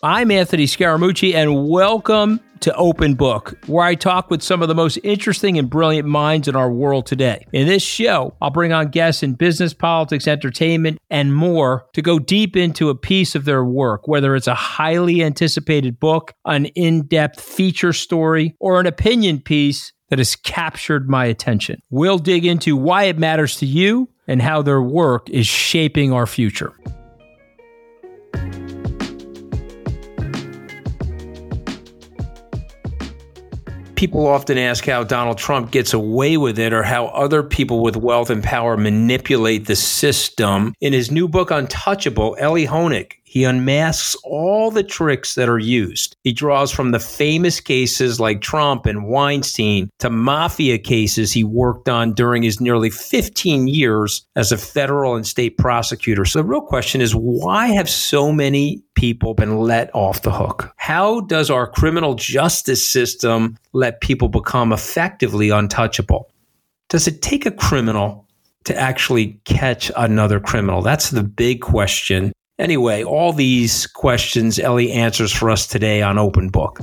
I'm Anthony Scaramucci, and welcome to Open Book, where I talk with some of the most interesting and brilliant minds in our world today. In this show, I'll bring on guests in business, politics, entertainment, and more to go deep into a piece of their work, whether it's a highly anticipated book, an in depth feature story, or an opinion piece that has captured my attention. We'll dig into why it matters to you and how their work is shaping our future. People often ask how Donald Trump gets away with it or how other people with wealth and power manipulate the system. In his new book, Untouchable, Elie Honig he unmasks all the tricks that are used. He draws from the famous cases like Trump and Weinstein to mafia cases he worked on during his nearly 15 years as a federal and state prosecutor. So the real question is why have so many people been let off the hook? How does our criminal justice system let people become effectively untouchable? Does it take a criminal to actually catch another criminal? That's the big question Anyway, all these questions Elie answers for us today on Open Book.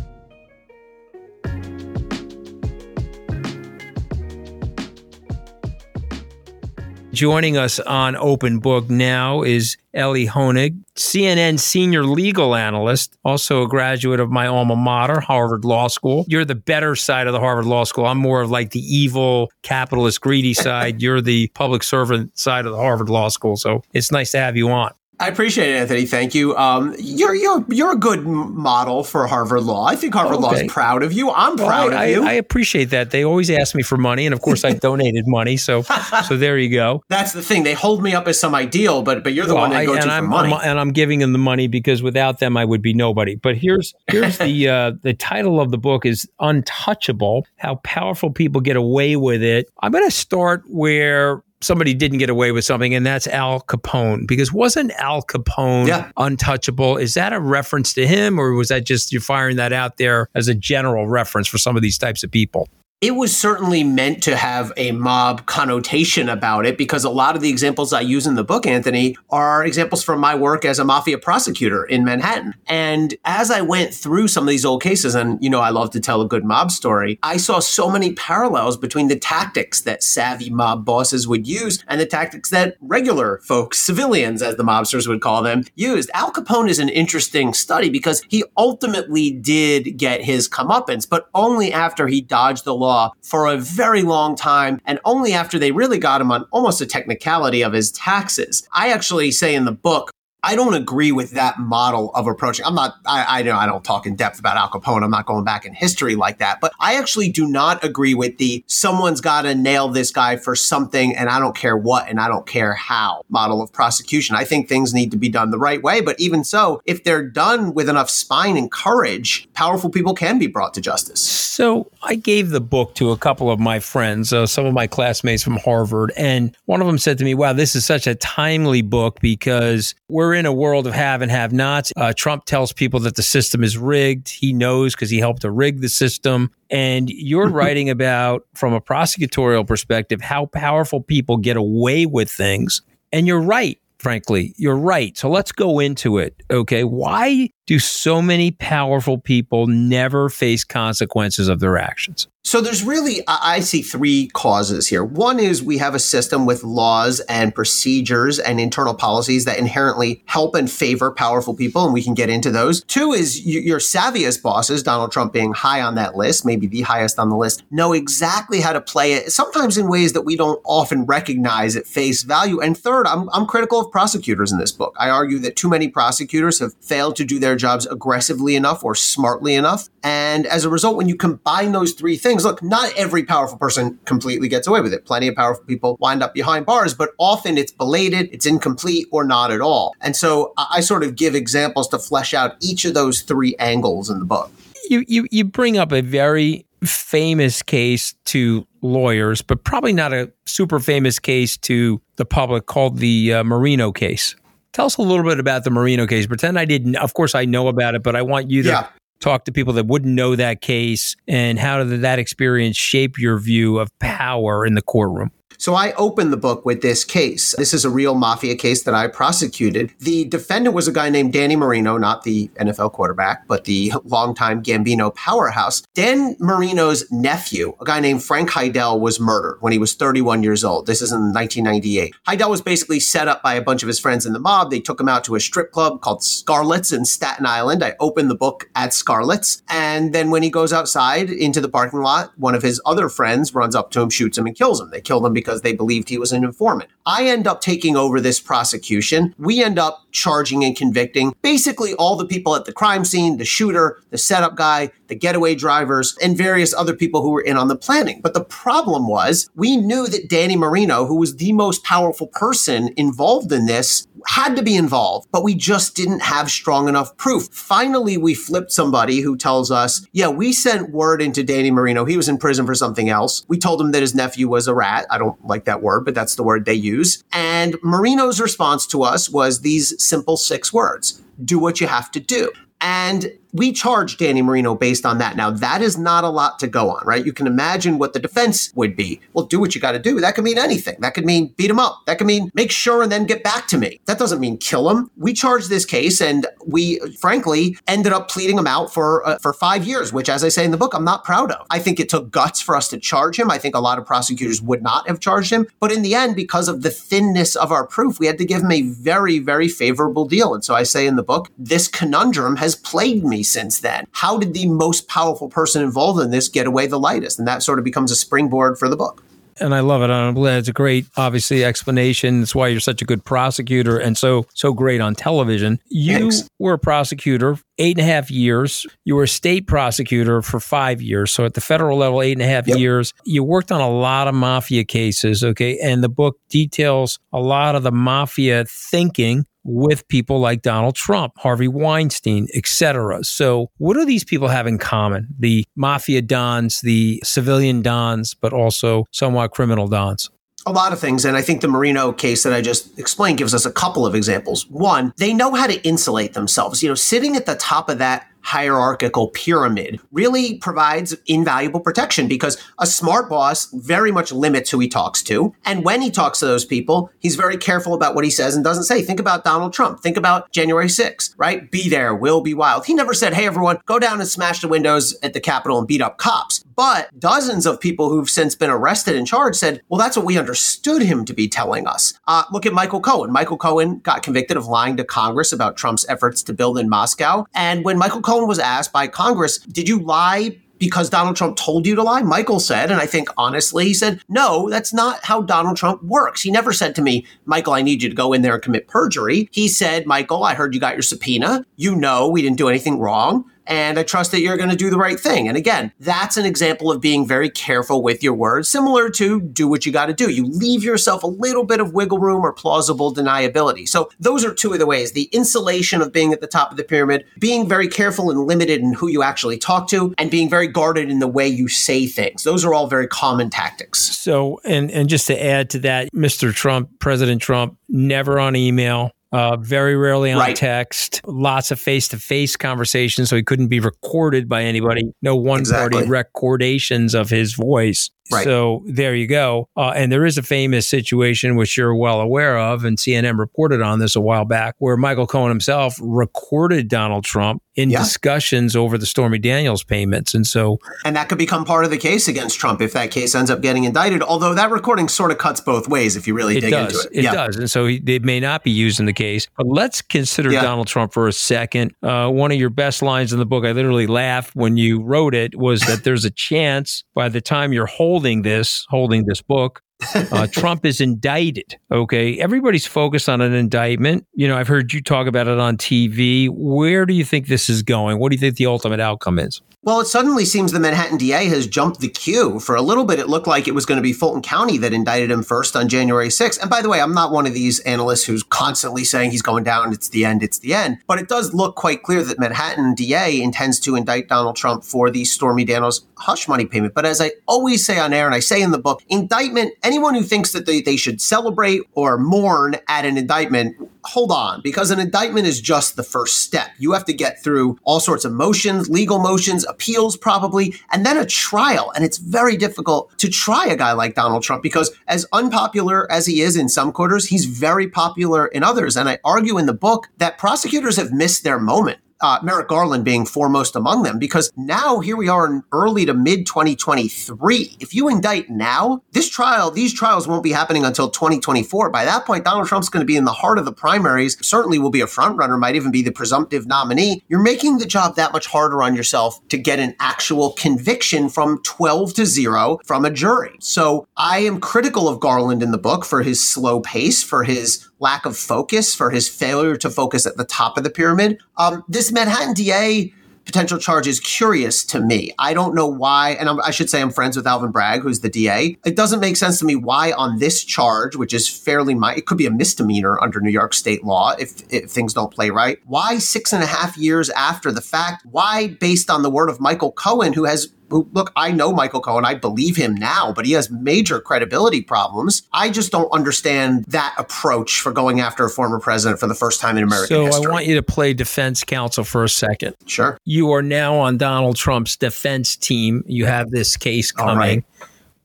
Joining us on Open Book now is Elie Honig, CNN senior legal analyst, also a graduate of my alma mater, Harvard Law School. You're the better side of the Harvard Law School. I'm more of like the evil, capitalist, greedy side. You're the public servant side of the Harvard Law School. So it's nice to have you on. I appreciate it, Anthony. Thank you. Um, you're you're you're a good model for Harvard Law. I think Harvard okay. Law is proud of you. I'm well, proud I, of you. I, I, appreciate that. They always ask me for money, and of course, I donated money. So so there you go. That's the thing. They hold me up as some ideal, but but you're the well, one they go I, to for I'm, money. I'm, and I'm giving them the money because without them, I would be nobody. But here's here's the uh, the title of the book is Untouchable: How Powerful People Get Away with It. I'm going to start where somebody didn't get away with something, and that's Al Capone. Because wasn't Al Capone yeah. untouchable? Is that a reference to him, or was that just you're firing that out there as a general reference for some of these types of people? It was certainly meant to have a mob connotation about it because a lot of the examples I use in the book, Anthony, are examples from my work as a mafia prosecutor in Manhattan. And as I went through some of these old cases, and you know, I love to tell a good mob story, I saw so many parallels between the tactics that savvy mob bosses would use and the tactics that regular folks, civilians, as the mobsters would call them, used. Al Capone is an interesting study because he ultimately did get his comeuppance, but only after he dodged the law for a very long time, and only after they really got him on almost a technicality of his taxes. I actually say in the book, I don't agree with that model of approaching. I'm not, I, I know I don't talk in depth about Al Capone. I'm not going back in history like that, but I actually do not agree with the someone's got to nail this guy for something and I don't care what and I don't care how model of prosecution. I think things need to be done the right way. But even so, if they're done with enough spine and courage, powerful people can be brought to justice. So I gave the book to a couple of my friends, uh, some of my classmates from Harvard, and one of them said to me, Wow, this is such a timely book because we're in a world of have and have nots. Uh, Trump tells people that the system is rigged. He knows because he helped to rig the system. And you're writing about, from a prosecutorial perspective, how powerful people get away with things. And you're right frankly. You're right. So let's go into it. Okay. Why do so many powerful people never face consequences of their actions? So there's really, I see three causes here. One is we have a system with laws and procedures and internal policies that inherently help and favor powerful people, and we can get into those. Two is your savviest bosses, Donald Trump being high on that list, maybe the highest on the list, know exactly how to play it, sometimes in ways that we don't often recognize at face value. And third, I'm, I'm critical of prosecutors in this book. I argue that too many prosecutors have failed to do their jobs aggressively enough or smartly enough. And as a result, when you combine those three things, look, not every powerful person completely gets away with it. Plenty of powerful people wind up behind bars, but often it's belated, it's incomplete, or not at all. And so I sort of give examples to flesh out each of those three angles in the book. You, you, you bring up a very famous case to lawyers, but probably not a super famous case to the public called the uh, Marino case. Tell us a little bit about the Marino case. Pretend I didn't. Of course, I know about it, but I want you to yeah talk to people that wouldn't know that case and how did that experience shape your view of power in the courtroom? So I opened the book with this case. This is a real mafia case that I prosecuted. The defendant was a guy named Danny Marino, not the NFL quarterback, but the longtime Gambino powerhouse. Dan Marino's nephew, a guy named Frank Hydell, was murdered when he was 31 years old. This is in 1998. Hydell was basically set up by a bunch of his friends in the mob. They took him out to a strip club called Scarlet's in Staten Island. I opened the book at Scarlet's. And then when he goes outside into the parking lot, one of his other friends runs up to him, shoots him, and kills him. They killed him because they believed he was an informant. I end up taking over this prosecution. We end up charging and convicting basically all the people at the crime scene, the shooter, the setup guy, the getaway drivers, and various other people who were in on the planning. But the problem was we knew that Danny Marino, who was the most powerful person involved in this, had to be involved, but we just didn't have strong enough proof. Finally, we flipped somebody who tells us, yeah, we sent word into Danny Marino. He was in prison for something else. We told him that his nephew was a rat. I don't like that word, but that's the word they use. And Marino's response to us was these simple six words do what you have to do. And we charge Danny Marino based on that. Now, that is not a lot to go on, right? You can imagine what the defense would be. Well, do what you got to do. That could mean anything. That could mean beat him up. That could mean make sure and then get back to me. That doesn't mean kill him. We charged this case and we, frankly, ended up pleading him out for uh, for five years, which, as I say in the book, I'm not proud of. I think it took guts for us to charge him. I think a lot of prosecutors would not have charged him. But in the end, because of the thinness of our proof, we had to give him a very, very favorable deal. And so I say in the book, this conundrum has plagued me since then. How did the most powerful person involved in this get away the lightest? And that sort of becomes a springboard for the book. And I love it. I'm glad it's a great, obviously, explanation. That's why you're such a good prosecutor and so so great on television. You Thanks. were a prosecutor eight and a half years. You were a state prosecutor for five years. So at the federal level, eight and a half yep. years. You worked on a lot of mafia cases. Okay. And the book details a lot of the mafia thinking with people like Donald Trump, Harvey Weinstein, etc. So, what do these people have in common? The mafia dons, the civilian dons, but also somewhat criminal dons a lot of things. And I think the Marino case that I just explained gives us a couple of examples. One, they know how to insulate themselves. You know, sitting at the top of that hierarchical pyramid really provides invaluable protection because a smart boss very much limits who he talks to. And when he talks to those people, he's very careful about what he says and doesn't say. Think about Donald Trump. Think about January 6th, right? Be there, will be wild. He never said, hey, everyone, go down and smash the windows at the Capitol and beat up cops. But dozens of people who've since been arrested and charged said, well, that's what we understood him to be telling us. Uh, look at Michael Cohen. Michael Cohen got convicted of lying to Congress about Trump's efforts to build in Moscow. And when Michael Cohen was asked by Congress, did you lie because Donald Trump told you to lie? Michael said, and I think honestly, he said, no, that's not how Donald Trump works. He never said to me, Michael, I need you to go in there and commit perjury. He said, Michael, I heard you got your subpoena. You know we didn't do anything wrong and I trust that you're going to do the right thing. And again, that's an example of being very careful with your words, similar to do what you got to do. You leave yourself a little bit of wiggle room or plausible deniability. So those are two of the ways the insulation of being at the top of the pyramid, being very careful and limited in who you actually talk to, and being very guarded in the way you say things. Those are all very common tactics. So, and, and just to add to that, Mr. Trump, President Trump, never on email, uh, very rarely on right. text, lots of face to face conversations, so he couldn't be recorded by anybody. No one party exactly. recordations of his voice. Right. So there you go. Uh, and there is a famous situation which you're well aware of, and CNN reported on this a while back, where Michael Cohen himself recorded Donald Trump in yeah. discussions over the Stormy Daniels payments. And so, and that could become part of the case against Trump if that case ends up getting indicted. Although that recording sort of cuts both ways if you really it dig does. into it. It yeah. does. And so he, it may not be used in the case. But let's consider yeah. Donald Trump for a second. Uh, one of your best lines in the book, I literally laughed when you wrote it, was that there's a chance by the time you're holding this, holding this book, uh, Trump is indicted. Okay. Everybody's focused on an indictment. You know, I've heard you talk about it on TV. Where do you think this is going? What do you think the ultimate outcome is? Well, it suddenly seems the Manhattan DA has jumped the queue. For a little bit, it looked like it was going to be Fulton County that indicted him first on January 6th. And by the way, I'm not one of these analysts who's constantly saying he's going down, it's the end, it's the end. But it does look quite clear that Manhattan DA intends to indict Donald Trump for the Stormy Daniels hush money payment. But as I always say on air, and I say in the book, indictment, anyone who thinks that they, they should celebrate or mourn at an indictment hold on, because an indictment is just the first step. You have to get through all sorts of motions, legal motions, appeals probably, and then a trial. And it's very difficult to try a guy like Donald Trump because as unpopular as he is in some quarters, he's very popular in others. And I argue in the book that prosecutors have missed their moment uh, Merrick Garland being foremost among them, because now here we are in early to mid 2023. If you indict now, this trial, these trials won't be happening until 2024. By that point, Donald Trump's going to be in the heart of the primaries, certainly will be a frontrunner, might even be the presumptive nominee. You're making the job that much harder on yourself to get an actual conviction from 12 to 0 from a jury. So I am critical of Garland in the book for his slow pace, for his lack of focus, for his failure to focus at the top of the pyramid. Um, this Manhattan DA potential charge is curious to me. I don't know why, and I'm, i should say I'm friends with Alvin Bragg, who's the DA. It doesn't make sense to me why on this charge, which is fairly my, it could be a misdemeanor under New York state law if, if things don't play right. Why six and a half years after the fact? Why based on the word of Michael Cohen, who has look, I know Michael Cohen. I believe him now, but he has major credibility problems. I just don't understand that approach for going after a former president for the first time in American so history. So I want you to play defense counsel for a second. Sure. You are now on Donald Trump's defense team. You have this case coming. Right.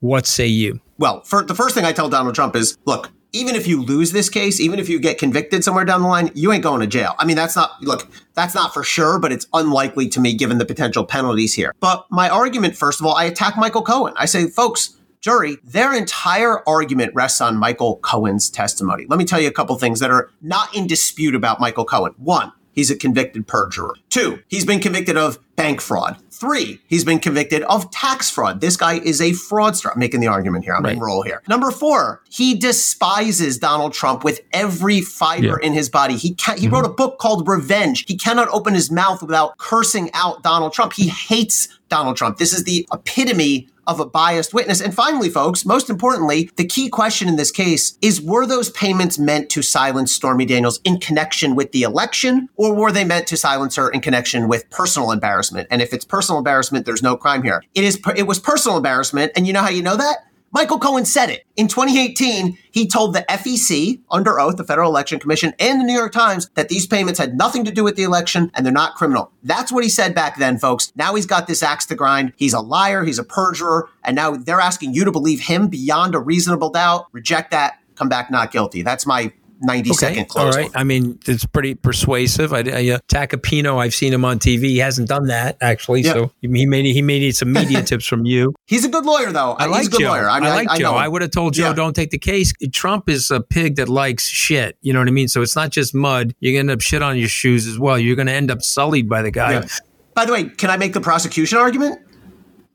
What say you? Well, for, the first thing I tell Donald Trump is, look, even if you lose this case, even if you get convicted somewhere down the line, you ain't going to jail. I mean, that's not, look, that's not for sure, but it's unlikely to me given the potential penalties here. But my argument, first of all, I attack Michael Cohen. I say, folks, jury, their entire argument rests on Michael Cohen's testimony. Let me tell you a couple things that are not in dispute about Michael Cohen. One, he's a convicted perjurer. Two, he's been convicted of bank fraud. Three, he's been convicted of tax fraud. This guy is a fraudster. I'm making the argument here. I'm right. in role here. Number four, he despises Donald Trump with every fiber yeah. in his body. He can, he mm-hmm. wrote a book called Revenge. He cannot open his mouth without cursing out Donald Trump. He hates Donald Trump. This is the epitome of a biased witness. And finally, folks, most importantly, the key question in this case is were those payments meant to silence Stormy Daniels in connection with the election, or were they meant to silence her in connection with personal embarrassment? And if it's personal embarrassment, there's no crime here. It is it was personal embarrassment, and you know how you know that? Michael Cohen said it. In 2018, he told the FEC, under oath, the Federal Election Commission, and the New York Times that these payments had nothing to do with the election and they're not criminal. That's what he said back then, folks. Now he's got this axe to grind. He's a liar, he's a perjurer, and now they're asking you to believe him beyond a reasonable doubt. Reject that, come back not guilty. That's my 90 okay. second close. All right. I mean, it's pretty persuasive. I, I uh, Tacopina, I've seen him on TV. He hasn't done that actually. Yep. So he may need, he may need some media tips from you. He's a good lawyer, though. I like Joe. Lawyer. I, mean, I like I, Joe. I, would have told Joe, yeah. don't take the case. Trump is a pig that likes shit. You know what I mean? So it's not just mud. You're going to end up shit on your shoes as well. You're going to end up sullied by the guy. Yeah. By the way, can I make the prosecution argument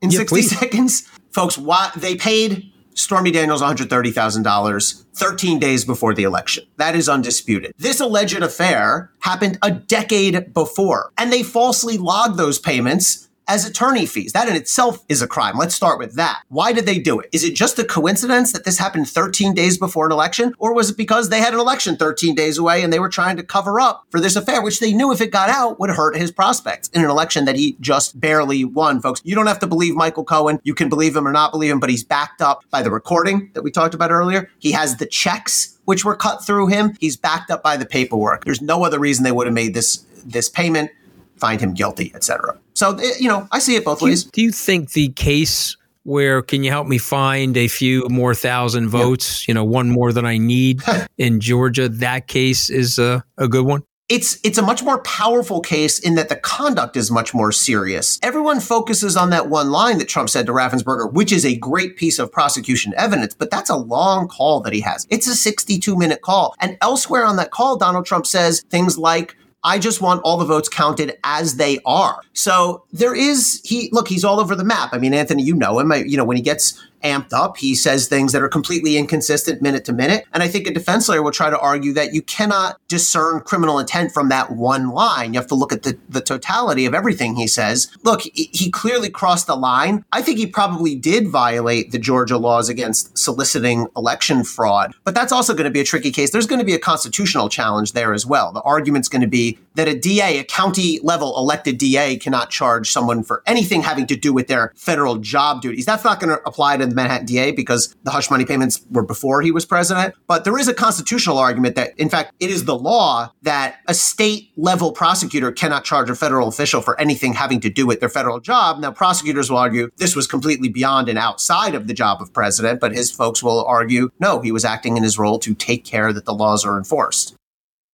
in yeah, 60 please. seconds? Folks, why they paid Stormy Daniels $130,000 13 days before the election. That is undisputed. This alleged affair happened a decade before, and they falsely logged those payments as attorney fees. That in itself is a crime. Let's start with that. Why did they do it? Is it just a coincidence that this happened 13 days before an election? Or was it because they had an election 13 days away and they were trying to cover up for this affair, which they knew if it got out would hurt his prospects in an election that he just barely won, folks? You don't have to believe Michael Cohen. You can believe him or not believe him, but he's backed up by the recording that we talked about earlier. He has the checks which were cut through him. He's backed up by the paperwork. There's no other reason they would have made this this payment find him guilty, etc. So you know, I see it both ways. Do you think the case where can you help me find a few more thousand votes, yep. you know, one more than I need in Georgia, that case is a, a good one? it's it's a much more powerful case in that the conduct is much more serious. Everyone focuses on that one line that Trump said to Raffensperger, which is a great piece of prosecution evidence, but that's a long call that he has. It's a 62 minute call. And elsewhere on that call, Donald Trump says things like, I just want all the votes counted as they are. So there is he look, he's all over the map. I mean, Anthony, you know him. I, you know when he gets amped up. He says things that are completely inconsistent minute to minute. And I think a defense lawyer will try to argue that you cannot discern criminal intent from that one line. You have to look at the, the totality of everything he says. Look, he clearly crossed the line. I think he probably did violate the Georgia laws against soliciting election fraud, but that's also going to be a tricky case. There's going to be a constitutional challenge there as well. The argument's going to be that a DA, a county level elected DA, cannot charge someone for anything having to do with their federal job duties. That's not going to apply to Manhattan DA because the hush money payments were before he was president. But there is a constitutional argument that, in fact, it is the law that a state level prosecutor cannot charge a federal official for anything having to do with their federal job. Now, prosecutors will argue this was completely beyond and outside of the job of president, but his folks will argue no, he was acting in his role to take care that the laws are enforced.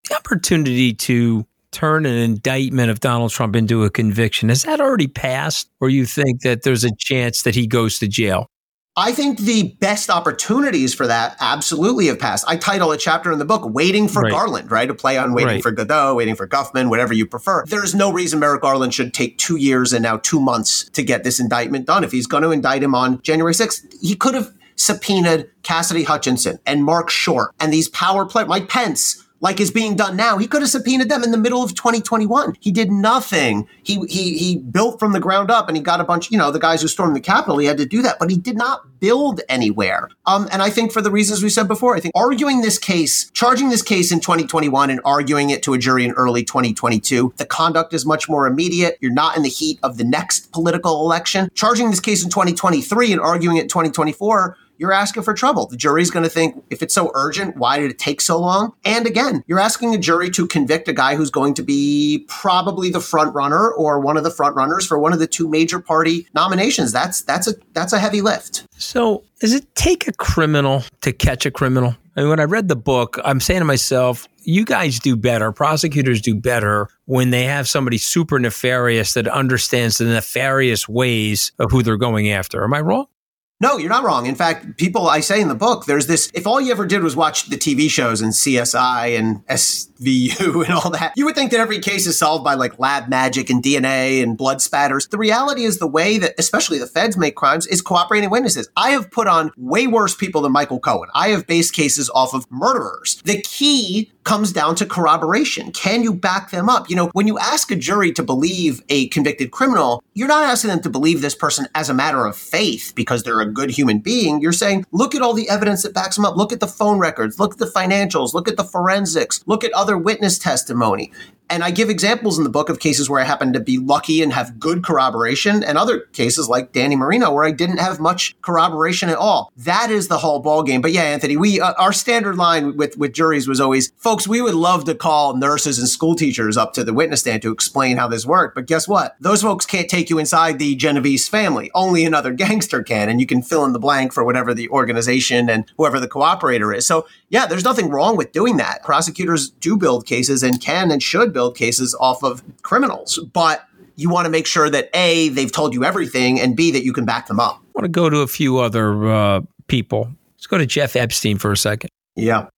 The opportunity to turn an indictment of Donald Trump into a conviction, has that already passed? Or you think that there's a chance that he goes to jail? I think the best opportunities for that absolutely have passed. I title a chapter in the book Waiting for right. Garland, right? A play on Waiting right. for Godot, Waiting for Guffman, whatever you prefer. There's no reason Merrick Garland should take two years and now two months to get this indictment done. If he's going to indict him on January 6th, he could have subpoenaed Cassidy Hutchinson and Marc Short and these power players, Mike Pence, like is being done now. He could have subpoenaed them in the middle of 2021. He did nothing. He he he built from the ground up, and he got a bunch. You know, the guys who stormed the Capitol, he had to do that, but he did not build anywhere. Um, and I think for the reasons we said before, I think arguing this case, charging this case in 2021, and arguing it to a jury in early 2022, the conduct is much more immediate. You're not in the heat of the next political election. Charging this case in 2023 and arguing it in 2024 you're asking for trouble. The jury's going to think, if it's so urgent, why did it take so long? And again, you're asking a jury to convict a guy who's going to be probably the front runner or one of the front runners for one of the two major party nominations. That's that's a that's a heavy lift. So, does it take a criminal to catch a criminal? I mean, when I read the book, I'm saying to myself, you guys do better, prosecutors do better when they have somebody super nefarious that understands the nefarious ways of who they're going after. Am I wrong? No, you're not wrong. In fact, people I say in the book, there's this if all you ever did was watch the TV shows and CSI and SVU and all that, you would think that every case is solved by like lab magic and DNA and blood spatters. The reality is the way that especially the feds make crimes is cooperating witnesses. I have put on way worse people than Michael Cohen. I have based cases off of murderers. The key comes down to corroboration. Can you back them up? You know, when you ask a jury to believe a convicted criminal, you're not asking them to believe this person as a matter of faith because they're a good human being. You're saying, look at all the evidence that backs them up. Look at the phone records. Look at the financials. Look at the forensics. Look at other witness testimony. And I give examples in the book of cases where I happen to be lucky and have good corroboration, and other cases like Danny Marino where I didn't have much corroboration at all. That is the whole ball game. But yeah, Anthony, we uh, our standard line with with juries was always, folks, we would love to call nurses and school teachers up to the witness stand to explain how this worked. But guess what? Those folks can't take you inside the Genovese family. Only another gangster can, and you can fill in the blank for whatever the organization and whoever the cooperator is. So yeah, there's nothing wrong with doing that. Prosecutors do build cases and can and should build cases off of criminals, but you want to make sure that A, they've told you everything, and B, that you can back them up. I want to go to a few other uh, people. Let's go to Jeff Epstein for a second. Yeah.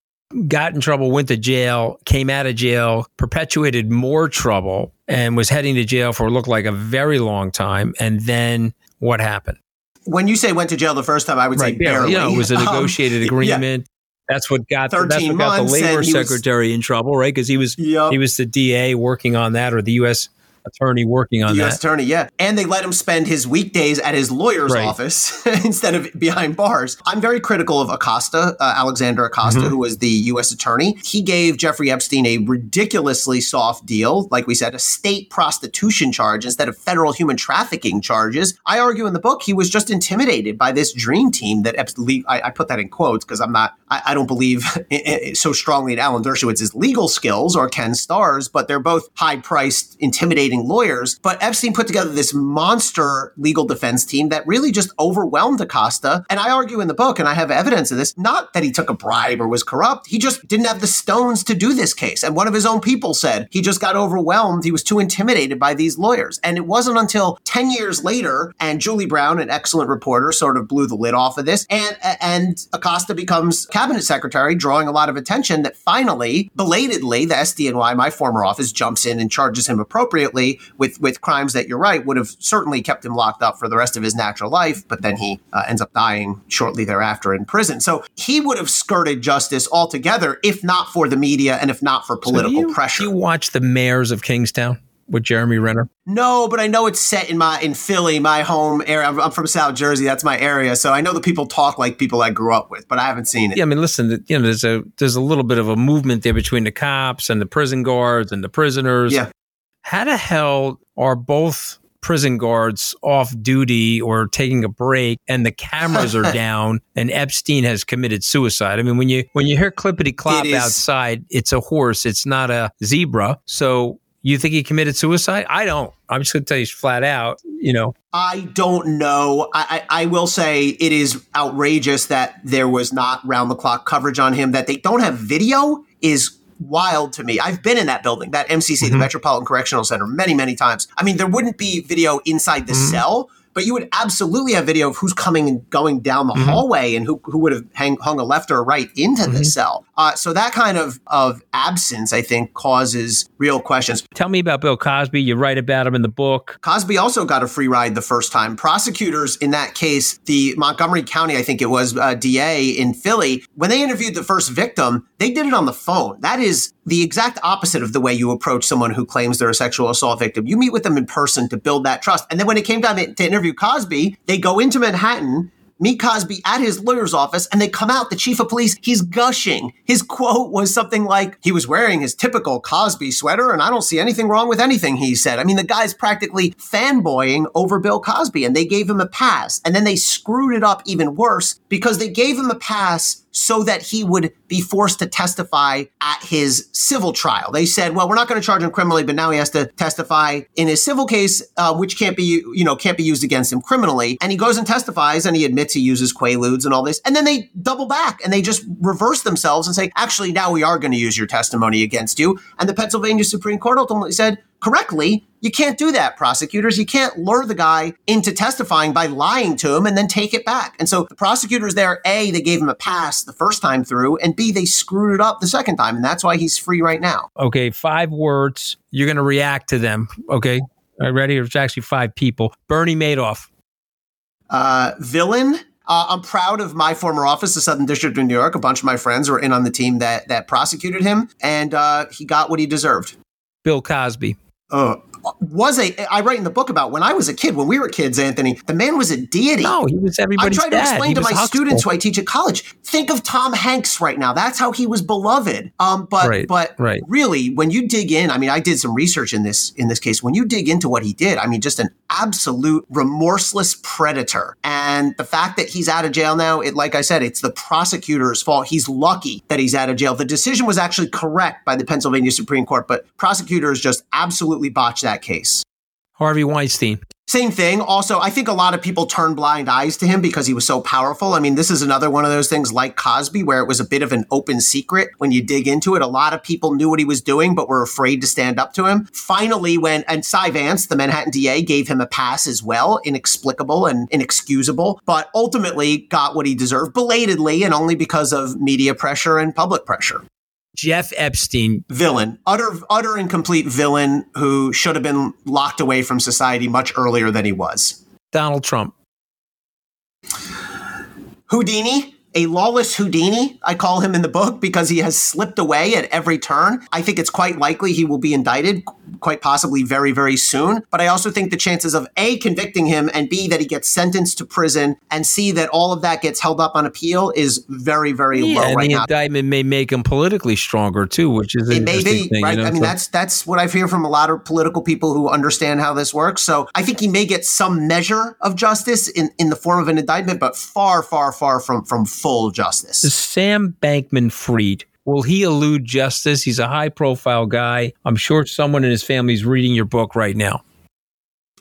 Got in trouble, went to jail, came out of jail, perpetuated more trouble, and was heading to jail for looked like a very long time. And then what happened? When you say went to jail the first time, I would right, say barely. You know, it was a um, negotiated um, agreement. That's what got that's what got the labor secretary was, in trouble, right? Because he was yep. he was the DA working on that, or the U.S attorney working on U.S. that. attorney, yeah. And they let him spend his weekdays at his lawyer's right. office instead of behind bars. I'm very critical of Acosta, uh, Alexander Acosta, mm-hmm. who was the U.S. attorney. He gave Jeffrey Epstein a ridiculously soft deal, like we said, a state prostitution charge instead of federal human trafficking charges. I argue in the book he was just intimidated by this dream team that Epstein. I, I put that in quotes because I'm not. I, I don't believe so strongly in Alan Dershowitz's legal skills or Ken Starr's, but they're both high-priced, intimidating lawyers. But Epstein put together this monster legal defense team that really just overwhelmed Acosta. And I argue in the book, and I have evidence of this, not that he took a bribe or was corrupt. He just didn't have the stones to do this case. And one of his own people said he just got overwhelmed. He was too intimidated by these lawyers. And it wasn't until 10 years later, and Julie Brown, an excellent reporter, sort of blew the lid off of this. And, and Acosta becomes cabinet secretary, drawing a lot of attention that finally, belatedly, the SDNY, my former office, jumps in and charges him appropriately with with crimes that you're right would have certainly kept him locked up for the rest of his natural life, but then he uh, ends up dying shortly thereafter in prison. So he would have skirted justice altogether if not for the media and if not for political so you, pressure. You watch the mayors of Kingstown with Jeremy Renner? No, but I know it's set in my in Philly, my home area. I'm, I'm, from South Jersey. That's my area, so I know the people talk like people I grew up with, but I haven't seen it. Yeah, I mean, listen, you know, there's a there's a little bit of a movement there between the cops and the prison guards and the prisoners. Yeah. How the hell are both prison guards off duty or taking a break and the cameras are down and Epstein has committed suicide. I mean, when you when you hear clippity clop outside, it's a horse, it's not a zebra. So you think he committed suicide? I don't. I'm just going to tell you flat out, you know. I don't know. I, I, I, will say it is outrageous that there was not round the clock coverage on him. That they don't have video is wild to me. I've been in that building, that MCC, mm-hmm. the Metropolitan Correctional Center, many, many times. I mean, there wouldn't be video inside the mm-hmm. cell, but you would absolutely have video of who's coming and going down the mm-hmm. hallway and who, who would have hang, hung a left or a right into mm-hmm. the cell. Uh, so that kind of, of absence, I think, causes real questions. Tell me about Bill Cosby. You write about him in the book. Cosby also got a free ride the first time. Prosecutors in that case, the Montgomery County, I think it was, uh, DA in Philly, when they interviewed the first victim, they did it on the phone. That is the exact opposite of the way you approach someone who claims they're a sexual assault victim. You meet with them in person to build that trust. And then when it came time to interview Cosby, they go into Manhattan meet Cosby at his lawyer's office and they come out, the chief of police, he's gushing. His quote was something like, he was wearing his typical Cosby sweater and I don't see anything wrong with anything he said. I mean, the guy's practically fanboying over Bill Cosby and they gave him a pass. And then they screwed it up even worse because they gave him a pass so that he would be forced to testify at his civil trial. They said, well, we're not going to charge him criminally, but now he has to testify in his civil case, uh, which can't be, you know, can't be used against him criminally. And he goes and testifies and he admits he uses Quaaludes and all this. And then they double back and they just reverse themselves and say, actually, now we are going to use your testimony against you. And the Pennsylvania Supreme Court ultimately said, correctly, you can't do that, prosecutors. You can't lure the guy into testifying by lying to him and then take it back. And so the prosecutors there, A, they gave him a pass the first time through, and B, they screwed it up the second time. And that's why he's free right now. Okay, five words. You're going to react to them. Okay. All right, ready? It's actually five people. Bernie Madoff. Uh, villain. Uh, I'm proud of my former office, the Southern District of New York. A bunch of my friends were in on the team that that prosecuted him, and uh, he got what he deserved. Bill Cosby uh, was a I write in the book about when I was a kid, when we were kids, Anthony, the man was a deity. No, he was everybody's I try to explain he to my Huxtable. students who I teach at college. Think of Tom Hanks right now. That's how he was beloved. Um, but right, but right. really, when you dig in, I mean, I did some research in this in this case. When you dig into what he did, I mean, just an absolute remorseless predator. And the fact that he's out of jail now, it like I said, it's the prosecutor's fault. He's lucky that he's out of jail. The decision was actually correct by the Pennsylvania Supreme Court, but prosecutors just absolutely botched that case. Harvey Weinstein. Same thing. Also, I think a lot of people turn blind eyes to him because he was so powerful. I mean, this is another one of those things like Cosby, where it was a bit of an open secret when you dig into it. A lot of people knew what he was doing, but were afraid to stand up to him. Finally, when, and Cy Vance, the Manhattan DA, gave him a pass as well, inexplicable and inexcusable, but ultimately got what he deserved belatedly and only because of media pressure and public pressure. Jeff Epstein. Villain. Utter, utter and complete villain who should have been locked away from society much earlier than he was. Donald Trump. Houdini a lawless Houdini, I call him in the book, because he has slipped away at every turn. I think it's quite likely he will be indicted, quite possibly very, very soon. But I also think the chances of A, convicting him, and B, that he gets sentenced to prison, and C, that all of that gets held up on appeal is very, very yeah, low and right the now. indictment may make him politically stronger too, which is an It may interesting be, thing. right? You know? I mean, So- that's that's what I've heard from a lot of political people who understand how this works. So I think he may get some measure of justice in, in the form of an indictment, but far, far, far from from full justice. Sam Bankman Fried. Will he elude justice? He's a high profile guy. I'm sure someone in his family is reading your book right now.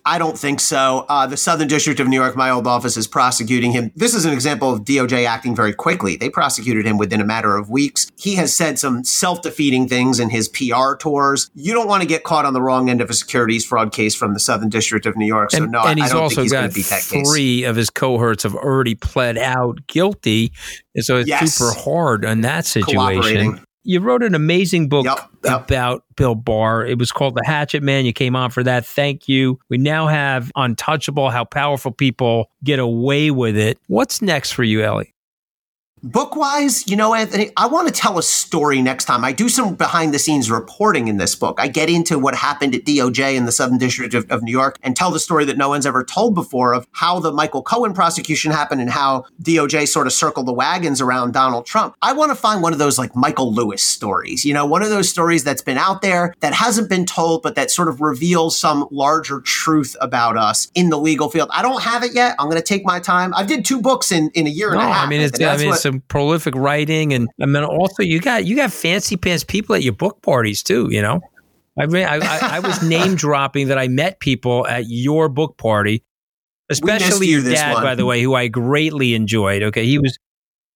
I don't think so. Uh, the Southern District of New York, my old office, is prosecuting him. This is an example of DOJ acting very quickly. They prosecuted him within a matter of weeks. He has said some self defeating things in his PR tours. You don't want to get caught on the wrong end of a securities fraud case from the Southern District of New York. So, and, no, and I, he's I don't also think he's going got to beat that case. three of his cohorts have already pled out guilty. And so it's Yes. super hard on that situation. You wrote an amazing book Yep, yep. about Bill Barr. It was called The Hatchet Man. You came on for that. Thank you. We now have Untouchable, how powerful people get away with it. What's next for you, Elie? Book wise, you know, Anthony, I want to tell a story next time. I do some behind the scenes reporting in this book. I get into what happened at DOJ in the Southern District of, of, New York and tell the story that no one's ever told before of how the Michael Cohen prosecution happened and how DOJ sort of circled the wagons around Donald Trump. I want to find one of those like Michael Lewis stories, you know, one of those stories that's been out there that hasn't been told, but that sort of reveals some larger truth about us in the legal field. I don't have it yet. I'm going to take my time. I did two books in, in a year no, and a half. I mean, it's, I mean, what, some prolific writing, and I mean, also you got you got fancy pants people at your book parties too. You know, I mean, I, I, I was name dropping that I met people at your book party, especially you, your dad, by the way, who I greatly enjoyed. Okay, he was.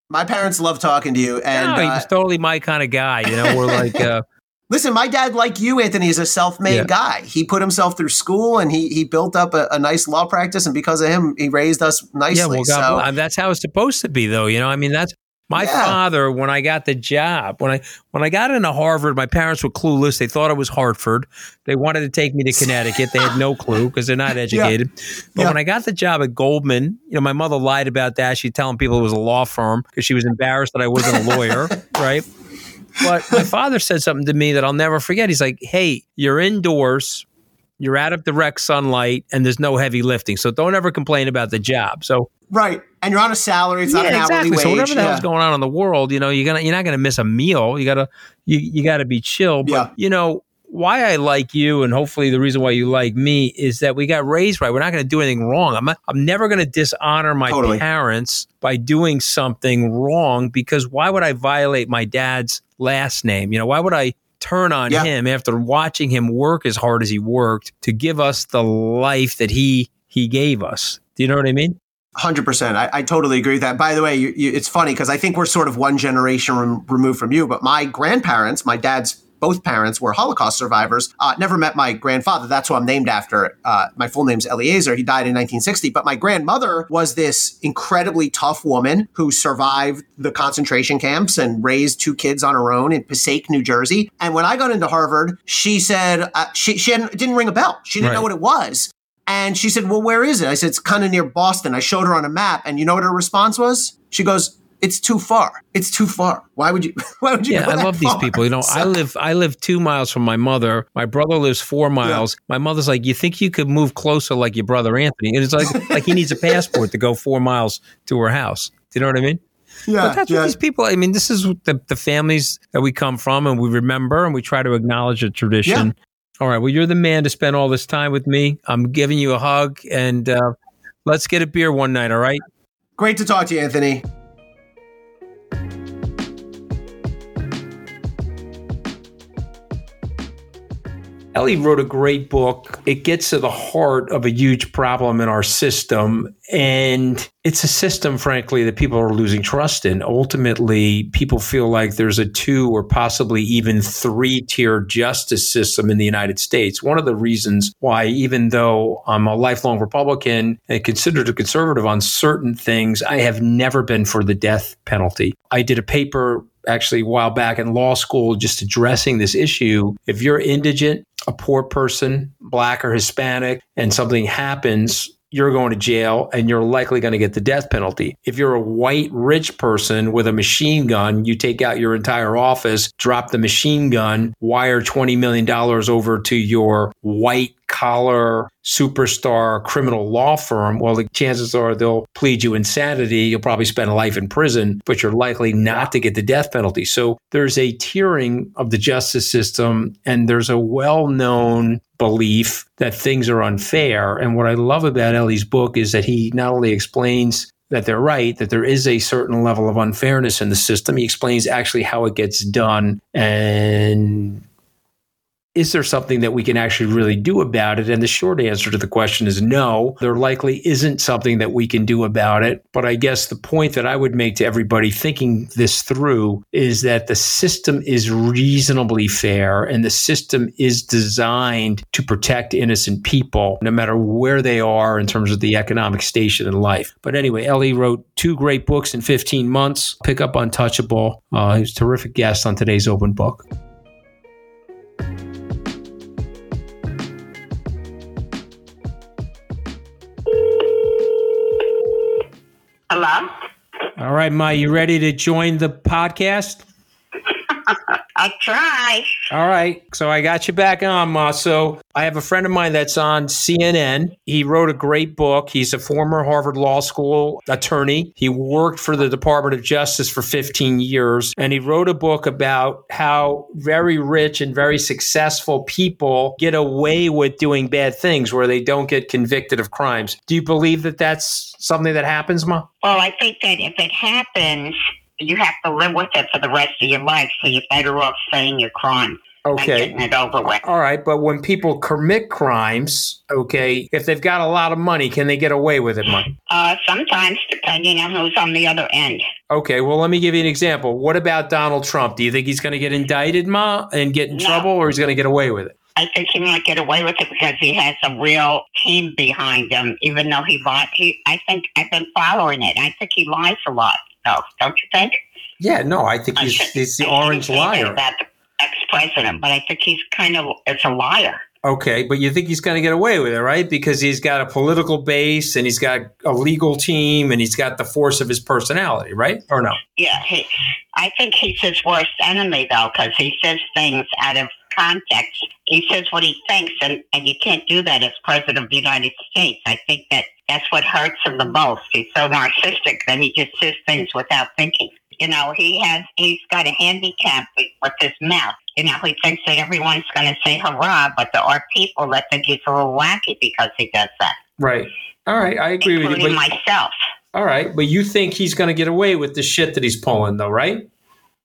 My parents love talking to you, and no, he was uh, totally my kind of guy. You know, we're like. Uh, Listen, my dad, like you, Anthony, is a self-made yeah. guy. He put himself through school and he he built up a, a, nice law practice, and because of him, he raised us nicely. Yeah, well, God, so, that's how it's supposed to be, though. You know, I mean, that's my yeah. father, when I got the job, when I when I got into Harvard, my parents were clueless. They thought it was Hartford. They wanted to take me to Connecticut. They had no clue because they're not educated. Yeah. But when I got the job at Goldman, you know, my mother lied about that. She's telling people it was a law firm because she was embarrassed that I wasn't a lawyer, right? But my father said something to me that I'll never forget. He's like, "Hey, you're indoors you're out of direct sunlight and there's no heavy lifting. So don't ever complain about the job. So Right. And you're on a salary. It's yeah, not an exactly. hourly wage. So whatever the yeah. hell's going on in the world, you know, you're gonna you're not gonna miss a meal. You gotta you you gotta be chill. But yeah. you know, why I like you and hopefully the reason why you like me is that we got raised right. We're not going to do anything wrong. I'm not, I'm never going to dishonor my totally. parents by doing something wrong because why would I violate my dad's last name? You know, why would I turn on yeah. him after watching him work as hard as he worked to give us the life that he he gave us. Do you know what I mean? Hundred percent. I, I, totally agree with that. By the way, you, you, it's funny because I think we're sort of one generation rem- removed from you. But my grandparents, my dad's both parents were Holocaust survivors. Uh, never met my grandfather. That's who I'm named after. Uh, my full name's Eliezer. He died in 1960. But my grandmother was this incredibly tough woman who survived the concentration camps and raised two kids on her own in Passaic, New Jersey. And when I got into Harvard, she said uh, she, she didn't ring a bell. She didn't right. know what it was. And she said, Well, where is it? I said, It's kind of near Boston. I showed her on a map. And you know what her response was? She goes, it's too far. It's too far. Why would you? Why would you? Yeah, I love these people. You know, so, I live. I live two miles from my mother. My brother lives four miles. Yeah. My mother's like, you think you could move closer, like your brother Anthony? And it's like, like he needs a passport to go four miles to her house. Do you know what I mean? Yeah, but that's yeah. what these people. I mean, this is the, the families that we come from, and we remember, and we try to acknowledge a tradition. Yeah. All right. Well, you're the man to spend all this time with me. I'm giving you a hug, and uh, let's get a beer one night. All right. Great to talk to you, Anthony. Elie wrote a great book. It gets to the heart of a huge problem in our system. And it's a system, frankly, that people are losing trust in. Ultimately, people feel like there's a two or possibly even three tier justice system in the United States. One of the reasons why, even though I'm a lifelong Republican and considered a conservative on certain things, I have never been for the death penalty. I did a paper actually a while back in law school just addressing this issue. If you're indigent, a poor person, black or Hispanic, and something happens, you're going to jail and you're likely going to get the death penalty. If you're a white rich person with a machine gun, you take out your entire office, drop the machine gun, wire $20 million over to your white collar superstar criminal law firm, well, the chances are they'll plead you insanity. You'll probably spend a life in prison, but you're likely not to get the death penalty. So there's a tiering of the justice system, and there's a well known belief that things are unfair. And what I love about Elie's book is that he not only explains that they're right, that there is a certain level of unfairness in the system. He explains actually how it gets done and is there something that we can actually really do about it? And the short answer to the question is no. There likely isn't something that we can do about it. But I guess the point that I would make to everybody thinking this through is that the system is reasonably fair and the system is designed to protect innocent people, no matter where they are in terms of the economic station in life. But anyway, Elie wrote two great books in 15 months. Pick up Untouchable. Uh, he was a terrific guest on today's open book. Hello? All right, Ma, you ready to join the podcast? I'll try. All right. So I got you back on, Ma. So I have a friend of mine that's on CNN. He wrote a great book. He's a former Harvard Law School attorney. He worked for the Department of Justice for 15 years. And he wrote a book about how very rich and very successful people get away with doing bad things where they don't get convicted of crimes. Do you believe that that's something that happens, Ma? Well, I think that if it happens, you have to live with it for the rest of your life. So you're better off saying your crime. Okay. And getting it over with. All right, but when people commit crimes, okay, if they've got a lot of money, can they get away with it, Ma? Uh, sometimes, depending on who's on the other end. Okay, well, let me give you an example. What about Donald Trump? Do you think he's going to get indicted, Ma, and get in No. trouble, or he's going to get away with it? I think he might get away with it because he has a real team behind him. Even though he lied, he I think I've been following it. I think he lies a lot. Though. don't you think? Yeah, no, I think I he's, shouldn't- he's the I orange liar. About the ex-president, but I think he's kind of it's a liar. Okay, but you think he's going to get away with it, right? Because he's got a political base and he's got a legal team and he's got the force of his personality, right? Or no? Yeah, he, I think he's his worst enemy though, because he says things out of context. He says what he thinks, and, and you can't do that as president of the United States. I think that that's what hurts him the most. He's so narcissistic that he just says things without thinking. You know, he has he's got a handicap with, his mouth. You know, he thinks that everyone's going to say hurrah, but there are people that think he's a little wacky because he does that, Right. All right, I agree with you. But, myself. all right, but you think he's going to get away with the shit that he's pulling, though, right?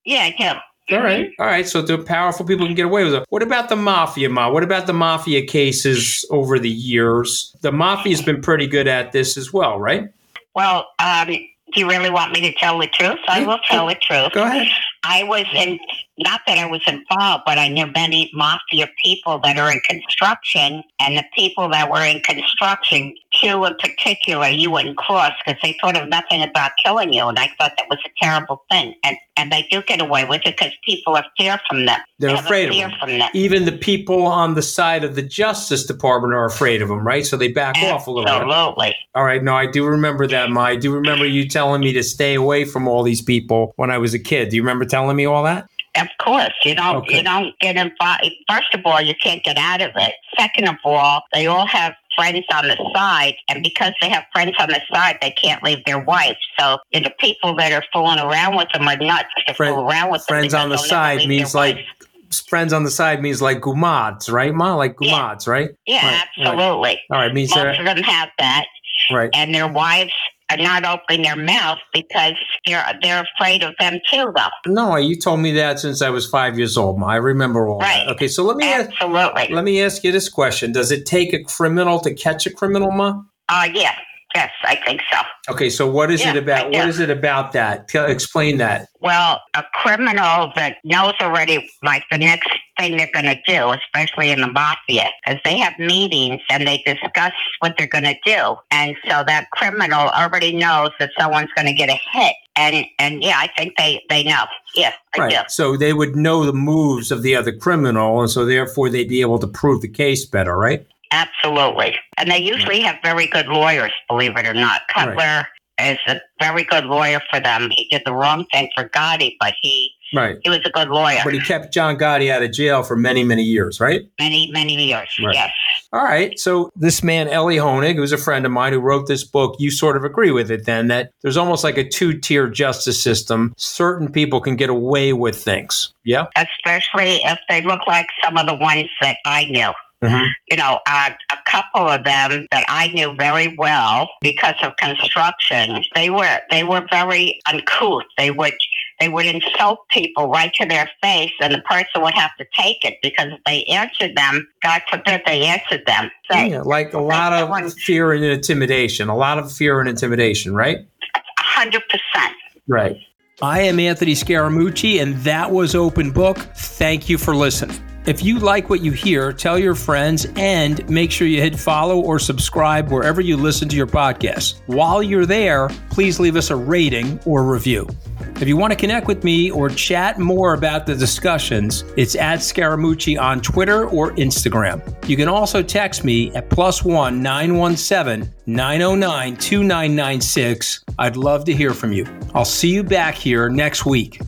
Yeah, I do. All right. All right. So the powerful people can get away with it. What about the mafia, Ma? What about the mafia cases over the years? The mafia's been pretty good at this as well, right? Well, um, do you really want me to tell the truth? I will tell the truth. Go ahead. I was in, not that I was involved, but I knew many mafia people that are in construction, and the people that were in construction, two in particular, you wouldn't cross because they thought of nothing about killing you, and I thought that was a terrible thing. And and they do get away with it because people are fear from them. They're They afraid of them. them. Even the people on the side of the Justice Department are afraid of them, right? So they back off a little bit. Absolutely. All right. No, I do remember that, Ma. I do remember you telling me to stay away from all these people when I was a kid. Do you remember telling me all that? Of course, you don't Okay. you don't get involved. First of all, you can't get out of it. Second of all, they all have friends on the side, and because they have friends on the side, they can't leave their wife. So you know, the people that are fooling around with them are nuts to Friend- fool around with them. friends on the because they'll never side means like wife. friends on the side means like gumads, right, Ma? Like Yeah. right? yeah, right, absolutely. All right. Means Most of them have that, right. and their wives are not opening their mouth because they're they're afraid of them too, though. No, you told me that since I was five years old. I remember all Right. that. Okay, so let me ask, Absolutely. let me ask you this question: Does it take a criminal to catch a criminal, Ma? Uh, yeah. Yes, I think so. Okay, so what is it about? What is it about that? Tell, explain that. Well, a criminal that knows already, like the next thing they're going to do, especially in the mafia, because they have meetings and they discuss what they're going to do, and so that criminal already knows that someone's going to get a hit, and and yeah, I think they they know. Yeah, I do. So they would know the moves of the other criminal, and so therefore they'd be able to prove the case better, right? Absolutely, and they mm-hmm. usually have very good lawyers, believe it or not. Cutler is a very good lawyer for them. He did the wrong thing for Gotti, but he Right. he was a good lawyer. But he kept John Gotti out of jail for many, many years, right? many many years. Right. Yes. All right. So this man, Elie Honig, who's a friend of mine who wrote this book, you sort of agree with it then that there's almost like a two tier justice system. Certain people can get away with things. Yeah. especially if they look like some of the ones that I knew. Mhm. You know, uh, a couple of them that I knew very well because of construction. They were they were very uncouth. They would they would insult people right to their face, and the person would have to take it because if they answered them, God forbid they answered them. Say, Yeah, like a lot of fear and intimidation. A lot of fear and intimidation, right? a hundred percent. Right. I am Anthony Scaramucci, and that was Open Book. Thank you for listening. If you like what you hear, tell your friends and make sure you hit follow or subscribe wherever you listen to your podcast. While you're there, please leave us a rating or review. If you want to connect with me or chat more about the discussions, it's at Scaramucci on Twitter or Instagram. You can also text me at plus one 917 909 2996. I'd love to hear from you. I'll see you back here next week.